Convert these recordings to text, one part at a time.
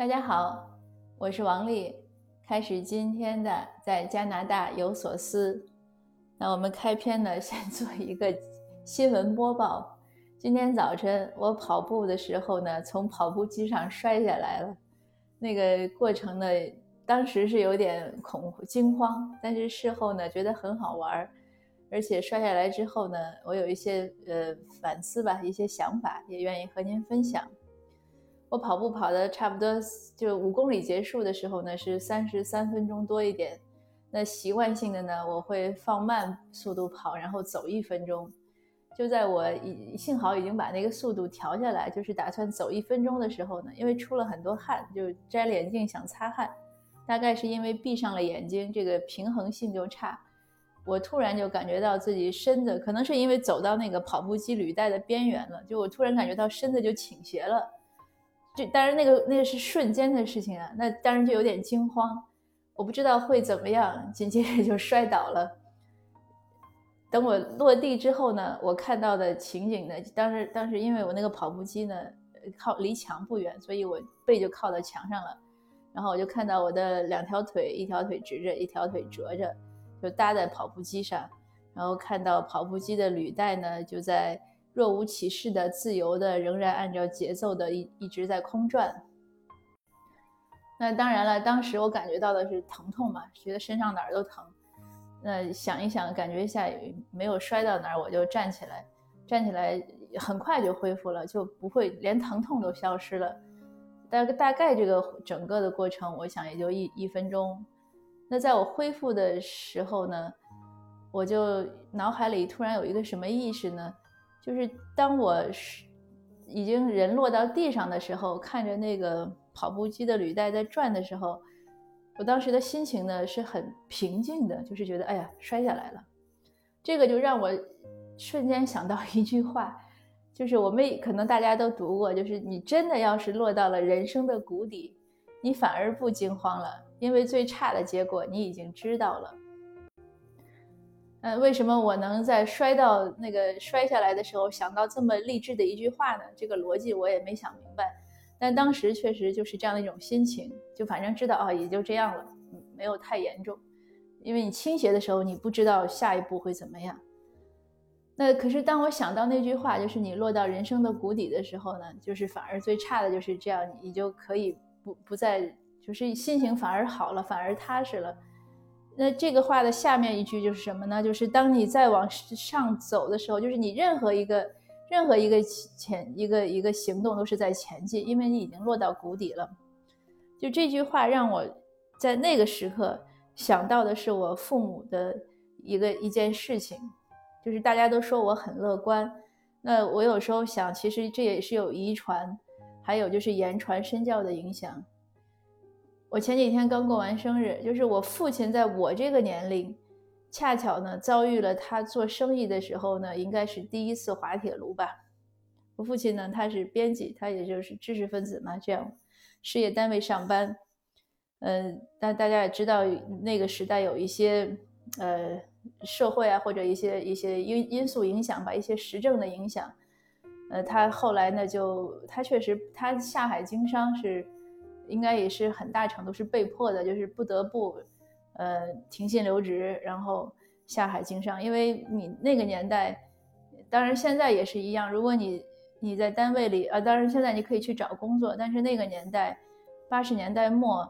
大家好，我是王丽，开始今天的在加拿大有所思。那我们开篇呢，先做一个新闻播报。今天早晨我跑步的时候呢，从跑步机上摔下来了。那个过程呢，当时是有点恐惊慌，但是事后呢，觉得很好玩儿。而且摔下来之后呢，我有一些呃反思吧，一些想法，也愿意和您分享。我跑步跑的差不多，就五公里结束的时候呢，是三十三分钟多一点。那习惯性的呢，我会放慢速度跑，然后走一分钟。就在我已幸好已经把那个速度调下来，就是打算走一分钟的时候呢，因为出了很多汗，就摘了眼镜想擦汗，大概是因为闭上了眼睛，这个平衡性就差。我突然就感觉到自己身子，可能是因为走到那个跑步机履带的边缘了，就我突然感觉到身子就倾斜了。就当然，那个那个是瞬间的事情啊，那当然就有点惊慌，我不知道会怎么样，紧接着就摔倒了。等我落地之后呢，我看到的情景呢，当时当时因为我那个跑步机呢靠离墙不远，所以我背就靠到墙上了，然后我就看到我的两条腿，一条腿直着，一条腿折着，就搭在跑步机上，然后看到跑步机的履带呢就在。若无其事的、自由的，仍然按照节奏的一一直在空转。那当然了，当时我感觉到的是疼痛嘛，觉得身上哪儿都疼。那想一想，感觉一下没有摔到哪儿，我就站起来，站起来很快就恢复了，就不会连疼痛都消失了。大大概这个整个的过程，我想也就一一分钟。那在我恢复的时候呢，我就脑海里突然有一个什么意识呢？就是当我是已经人落到地上的时候，看着那个跑步机的履带在转的时候，我当时的心情呢是很平静的，就是觉得哎呀摔下来了，这个就让我瞬间想到一句话，就是我们可能大家都读过，就是你真的要是落到了人生的谷底，你反而不惊慌了，因为最差的结果你已经知道了。嗯，为什么我能在摔到那个摔下来的时候想到这么励志的一句话呢？这个逻辑我也没想明白，但当时确实就是这样的一种心情，就反正知道啊，也就这样了，嗯没有太严重。因为你倾斜的时候，你不知道下一步会怎么样。那可是当我想到那句话，就是你落到人生的谷底的时候呢，就是反而最差的就是这样，你就可以不不再，就是心情反而好了，反而踏实了。那这个话的下面一句就是什么呢？就是当你再往上走的时候，就是你任何一个任何一个前一个一个行动都是在前进，因为你已经落到谷底了。就这句话让我在那个时刻想到的是我父母的一个一件事情，就是大家都说我很乐观，那我有时候想，其实这也是有遗传，还有就是言传身教的影响。我前几天刚过完生日，就是我父亲在我这个年龄，恰巧呢遭遇了他做生意的时候呢，应该是第一次滑铁卢吧。我父亲呢，他是编辑，他也就是知识分子嘛，这样事业单位上班。嗯，但大家也知道那个时代有一些呃社会啊或者一些一些因因素影响吧，一些时政的影响。呃，他后来呢就他确实他下海经商是。应该也是很大程度是被迫的，就是不得不，呃，停薪留职，然后下海经商。因为你那个年代，当然现在也是一样。如果你你在单位里，啊，当然现在你可以去找工作，但是那个年代，八十年代末，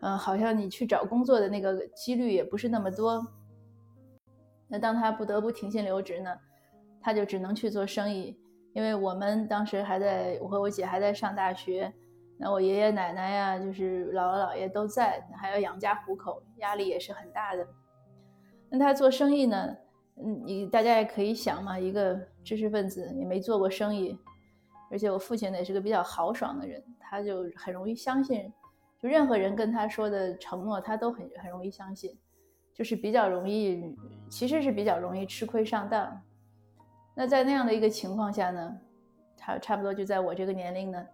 嗯，好像你去找工作的那个几率也不是那么多。那当他不得不停薪留职呢，他就只能去做生意。因为我们当时还在，我和我姐还在上大学。那我爷爷奶奶呀，就是姥姥姥爷都在，还要养家糊口，压力也是很大的。那他做生意呢？嗯，你大家也可以想嘛，一个知识分子也没做过生意，而且我父亲呢也是个比较豪爽的人，他就很容易相信，就任何人跟他说的承诺，他都很很容易相信，就是比较容易，其实是比较容易吃亏上当。那在那样的一个情况下呢，差差不多就在我这个年龄呢。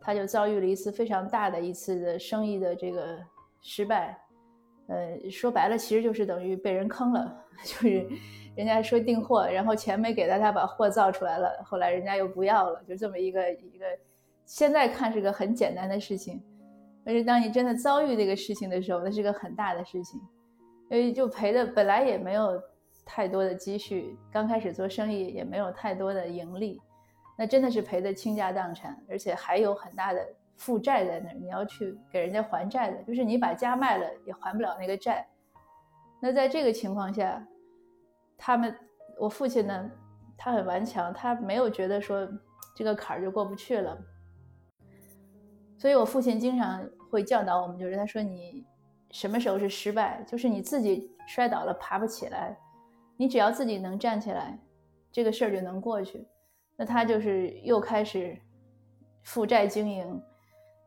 他就遭遇了一次非常大的一次的生意的这个失败，呃，说白了其实就是等于被人坑了，就是人家说订货，然后钱没给他，他把货造出来了，后来人家又不要了，就这么一个一个，现在看是个很简单的事情，但是当你真的遭遇这个事情的时候，那是个很大的事情，所以就赔的本来也没有太多的积蓄，刚开始做生意也没有太多的盈利，那真的是赔的倾家荡产，而且还有很大的负债在那儿，你要去给人家还债的，就是你把家卖了也还不了那个债。那在这个情况下，他们我父亲呢，他很顽强，他没有觉得说这个坎儿就过不去了。所以我父亲经常会教导我们，就是他说你什么时候是失败，就是你自己摔倒了爬不起来，你只要自己能站起来，这个事儿就能过去。那他就是又开始负债经营，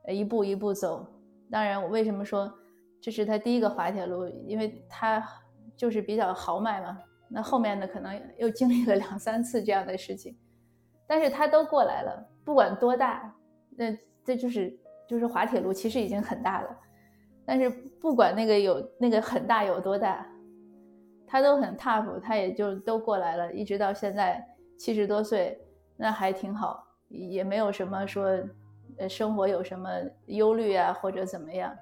一步一步走。当然，我为什么说这是他第一个滑铁卢？因为他就是比较豪迈嘛。那后面呢，可能又经历了两三次这样的事情，但是他都过来了，不管多大，那这就是。就是滑铁卢其实已经很大了，但是不管那个有那个很大有多大，他都很 tough，他也就都过来了，一直到现在七十多岁，那还挺好，也没有什么说，呃，生活有什么忧虑啊或者怎么样。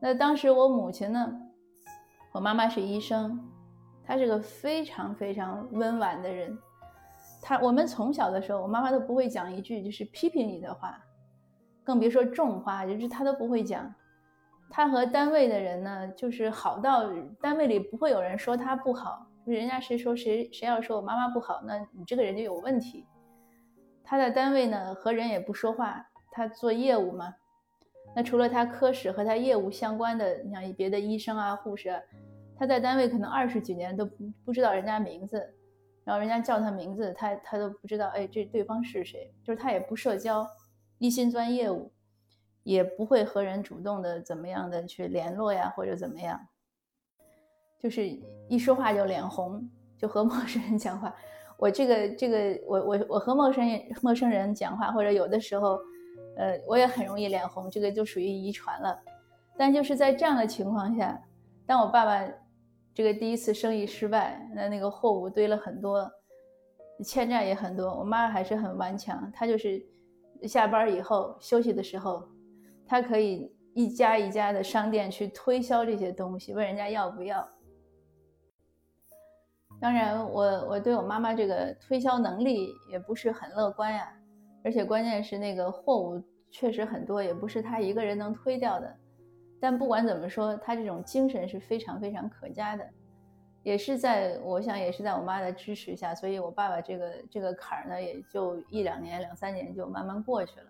那当时我母亲呢，我妈妈是医生，她是个非常非常温婉的人，她我们从小的时候，我妈妈都不会讲一句就是批评你的话。更别说重话，就是她都不会讲。她和单位的人呢，就是好到单位里不会有人说她不好。人家谁说谁谁要说我妈妈不好，那你这个人就有问题。他在单位呢和人也不说话，他做业务嘛。那除了他科室和他业务相关的，你像别的医生啊、护士，他在单位可能二十几年都不不知道人家名字，然后人家叫他名字，他他都不知道，哎，这对方是谁？就是他也不社交。一心钻业务，也不会和人主动的怎么样的去联络呀，或者怎么样，就是一说话就脸红，就和陌生人讲话。我这个这个，我我我和陌生人陌生人讲话，或者有的时候，呃，我也很容易脸红，这个就属于遗传了。但就是在这样的情况下，当我爸爸这个第一次生意失败，那那个货物堆了很多，欠债也很多，我妈还是很顽强，她就是。下班以后休息的时候，他可以一家一家的商店去推销这些东西，问人家要不要。当然，我我对我妈妈这个推销能力也不是很乐观呀，而且关键是那个货物确实很多，也不是她一个人能推掉的。但不管怎么说，他这种精神是非常非常可嘉的。也是在，我想也是在我妈的支持下，所以我爸爸这个这个坎儿呢，也就一两年、两三年就慢慢过去了。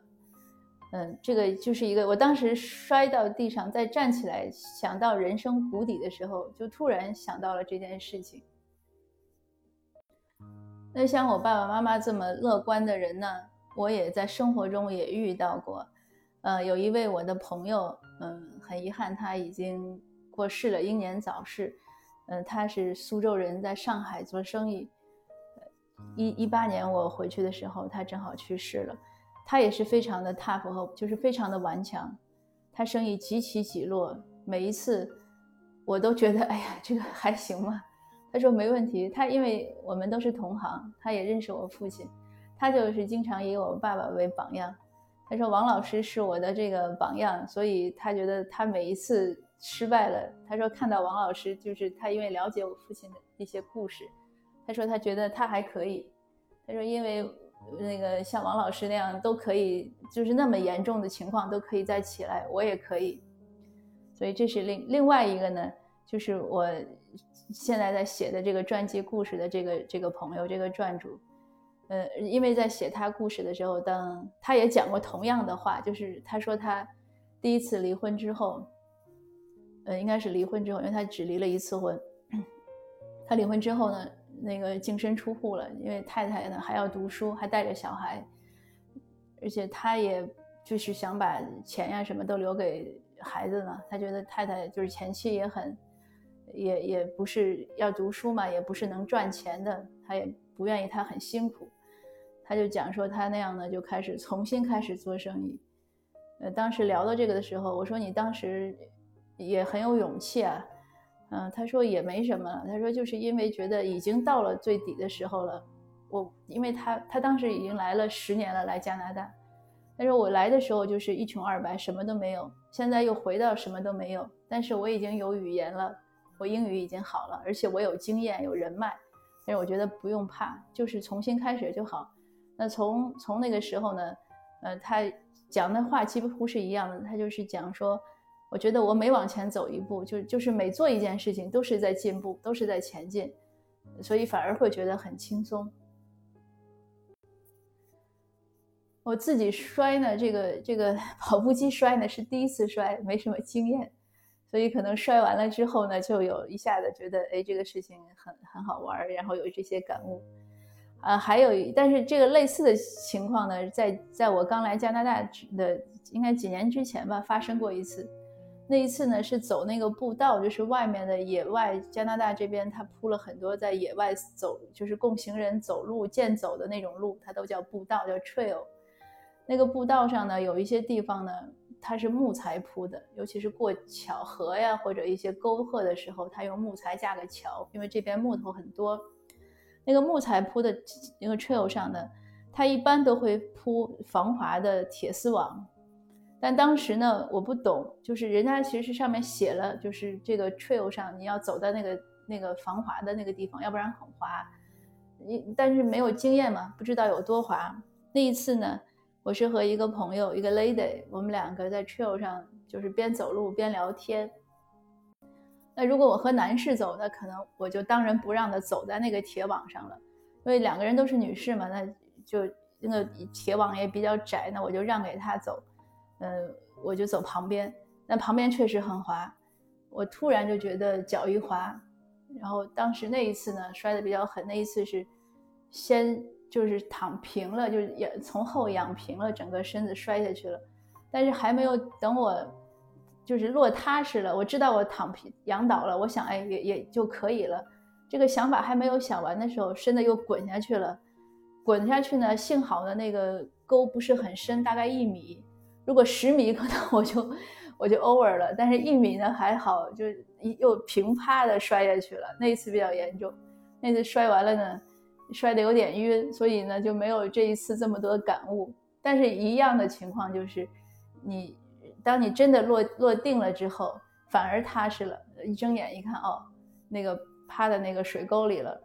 嗯，这个就是一个，我当时摔到地上，再站起来，想到人生谷底的时候，就突然想到了这件事情。那像我爸爸妈妈这么乐观的人呢，我也在生活中也遇到过。呃，有一位我的朋友，嗯，很遗憾他已经过世了，英年早逝。嗯，他是苏州人，在上海做生意。一一八年我回去的时候，他正好去世了。他也是非常的 tough 和就是非常的顽强。他生意几起几落，每一次我都觉得，哎呀，这个还行吗？他说没问题。他因为我们都是同行，他也认识我父亲，他就是经常以我爸爸为榜样。他说王老师是我的这个榜样，所以他觉得他每一次。失败了，他说看到王老师，就是他因为了解我父亲的一些故事，他说他觉得他还可以，他说因为那个像王老师那样都可以，就是那么严重的情况都可以再起来，我也可以，所以这是另另外一个呢，就是我现在在写的这个传记故事的这个这个朋友，这个撰主，呃，因为在写他故事的时候，当他也讲过同样的话，就是他说他第一次离婚之后。呃，应该是离婚之后，因为他只离了一次婚。他离婚之后呢，那个净身出户了，因为太太呢还要读书，还带着小孩，而且他也就是想把钱呀什么都留给孩子嘛。他觉得太太就是前妻也很，也也不是要读书嘛，也不是能赚钱的，他也不愿意他很辛苦。他就讲说他那样呢，就开始重新开始做生意。呃，当时聊到这个的时候，我说你当时。也很有勇气啊，嗯，他说也没什么，他说就是因为觉得已经到了最底的时候了，我因为他他当时已经来了十年了，来加拿大，但是我来的时候就是一穷二白，什么都没有。现在又回到什么都没有，但是我已经有语言了，我英语已经好了，而且我有经验、有人脉。但是我觉得不用怕，就是重新开始就好。那从从那个时候呢，呃，他讲的话几乎是一样的。他就是讲说，我觉得我每往前走一步，就就是每做一件事情都是在进步，都是在前进，所以反而会觉得很轻松。我自己摔呢，这个这个 跑步机摔呢是第一次摔，没什么经验，所以可能摔完了之后呢，就有一下子觉得，哎，这个事情很很好玩，然后有这些感悟。啊，还有，但是这个类似的情况呢，在在我刚来加拿大的应该几年之前吧，发生过一次。那一次呢是走那个步道，就是外面的野外，加拿大这边它铺了很多在野外走，就是供行人走路健走的那种路，它都叫步道，叫 trail。那个步道上呢，有一些地方呢，它是木材铺的，尤其是过桥河呀或者一些沟壑的时候，它用木材架个桥，因为这边木头很多。那个木材铺的那个 trail 上呢，它一般都会铺防滑的铁丝网，但当时呢，我不懂，就是人家其实上面写了，就是这个 trail 上你要走到那个那个防滑的那个地方，要不然很滑。你但是没有经验嘛，不知道有多滑。那一次呢？我是和一个朋友，一个 lady，我们两个在 trail 上，就是边走路边聊天。那如果我和男士走，那可能我就当仁不让的走在那个铁网上了，因为两个人都是女士嘛，那就那个铁网也比较窄，那我就让给他走，嗯，我就走旁边。那旁边确实很滑，我突然就觉得脚一滑，然后当时那一次呢摔的比较狠，那一次是先。就是躺平了，就是也从后仰平了，整个身子摔下去了。但是还没有等我，就是落踏实了，我知道我躺平仰倒了，我想哎也也就可以了。这个想法还没有想完的时候，身子又滚下去了。滚下去呢，幸好呢那个沟不是很深，大概一米。如果十米可能我就我就 over 了，但是一米呢还好，就又平趴的摔下去了。那一次比较严重，那次摔完了呢。摔得有点晕，所以呢就没有这一次这么多感悟。但是一样的情况就是，你当你真的落落定了之后，反而踏实了。一睁眼一看，哦，那个趴在那个水沟里了，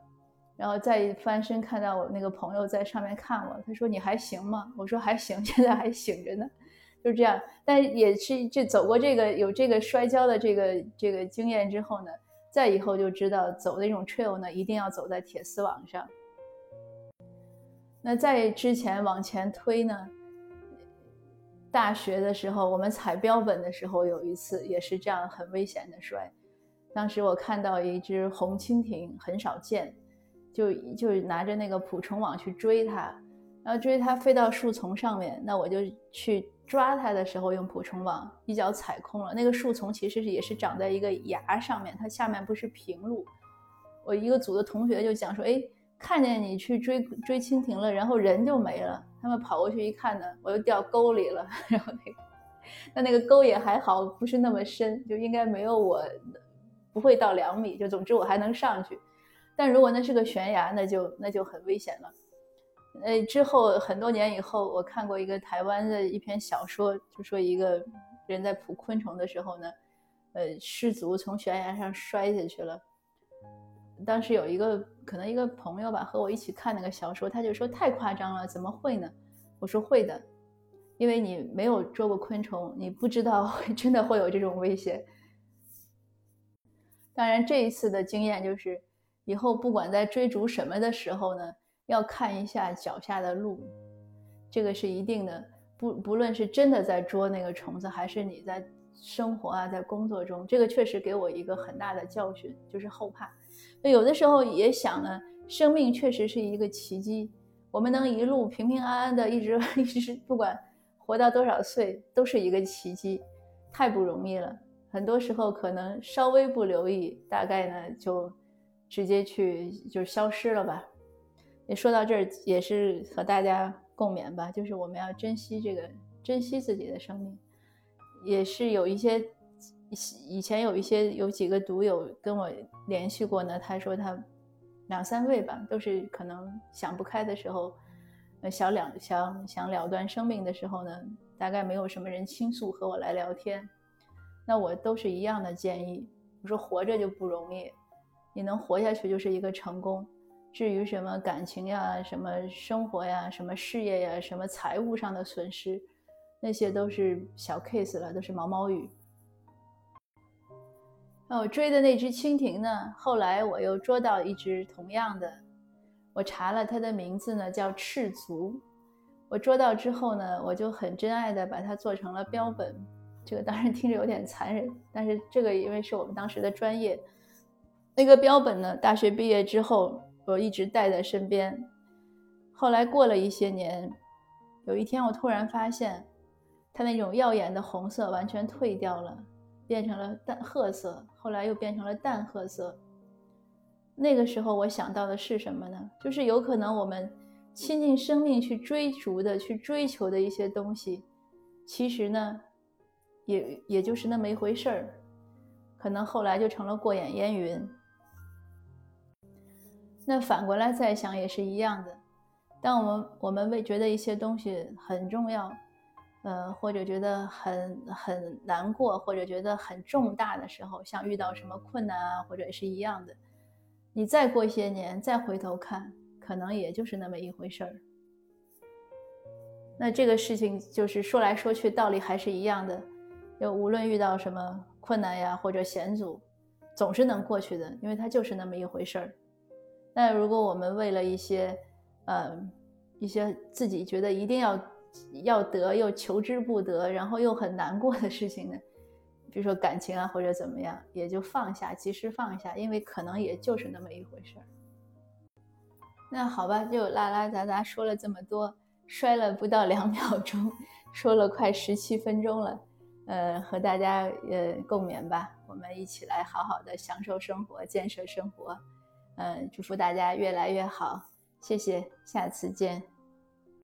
然后再翻身看到我那个朋友在上面看我，他说你还行吗？我说还行，现在还醒着呢，就这样。但也是这走过这个有这个摔跤的这个这个经验之后呢，再以后就知道走那种 trail 呢，一定要走在铁丝网上。那在之前往前推呢？大学的时候，我们踩标本的时候，有一次也是这样很危险的摔。当时我看到一只红蜻蜓，很少见，就就拿着那个捕虫网去追它，然后追它飞到树丛上面，那我就去抓它的时候用捕虫网一脚踩空了。那个树丛其实是也是长在一个崖上面，它下面不是平路。我一个组的同学就讲说：“哎。”看见你去追追蜻蜓了，然后人就没了。他们跑过去一看呢，我又掉沟里了。然后那个，那那个沟也还好，不是那么深，就应该没有我，不会到两米。就总之我还能上去。但如果那是个悬崖，那就那就很危险了。呃，之后很多年以后，我看过一个台湾的一篇小说，就说一个人在捕昆虫的时候呢，呃，失足从悬崖上摔下去了。当时有一个可能一个朋友吧，和我一起看那个小说，他就说太夸张了，怎么会呢？我说会的，因为你没有捉过昆虫，你不知道 真的会有这种危险。当然，这一次的经验就是，以后不管在追逐什么的时候呢，要看一下脚下的路，这个是一定的。不不论是真的在捉那个虫子，还是你在生活啊，在工作中，这个确实给我一个很大的教训，就是后怕。有的时候也想呢，生命确实是一个奇迹。我们能一路平平安安的一直 一直，不管活到多少岁，都是一个奇迹，太不容易了。很多时候可能稍微不留意，大概呢就直接去就消失了吧。也说到这儿，也是和大家共勉吧，就是我们要珍惜这个，珍惜自己的生命，也是有一些。以前有一些有几个读友跟我联系过呢，他说他两三位吧，都是可能想不开的时候，想了想想了断生命的时候呢，大概没有什么人倾诉和我来聊天，那我都是一样的建议。我说活着就不容易，你能活下去就是一个成功。至于什么感情呀、什么生活呀、什么事业呀、什么财务上的损失，那些都是小 case 了，都是毛毛雨。那我追的那只蜻蜓呢？后来我又捉到一只同样的，我查了它的名字呢，叫赤足。我捉到之后呢，我就很珍爱的把它做成了标本。这个当然听着有点残忍，但是这个因为是我们当时的专业。那个标本呢，大学毕业之后我一直带在身边。后来过了一些年，有一天我突然发现，它那种耀眼的红色完全退掉了。变成了淡褐色，后来又变成了淡褐色。那个时候我想到的是什么呢？就是有可能我们倾尽生命去追逐的、去追求的一些东西，其实呢，也也就是那么一回事儿，可能后来就成了过眼烟云。那反过来再想也是一样的，当我们我们为觉得一些东西很重要。呃，或者觉得很很难过，或者觉得很重大的时候，像遇到什么困难啊，或者是一样的，你再过一些年再回头看，可能也就是那么一回事儿。那这个事情就是说来说去，道理还是一样的，就无论遇到什么困难呀，或者险阻，总是能过去的，因为它就是那么一回事儿。那如果我们为了一些，呃，一些自己觉得一定要。要得又求之不得，然后又很难过的事情呢，比如说感情啊或者怎么样，也就放下，及时放下，因为可能也就是那么一回事儿。那好吧，就拉拉杂杂说了这么多，摔了不到两秒钟，说了快十七分钟了，呃，和大家呃共勉吧，我们一起来好好的享受生活，建设生活，嗯，祝福大家越来越好，谢谢，下次见。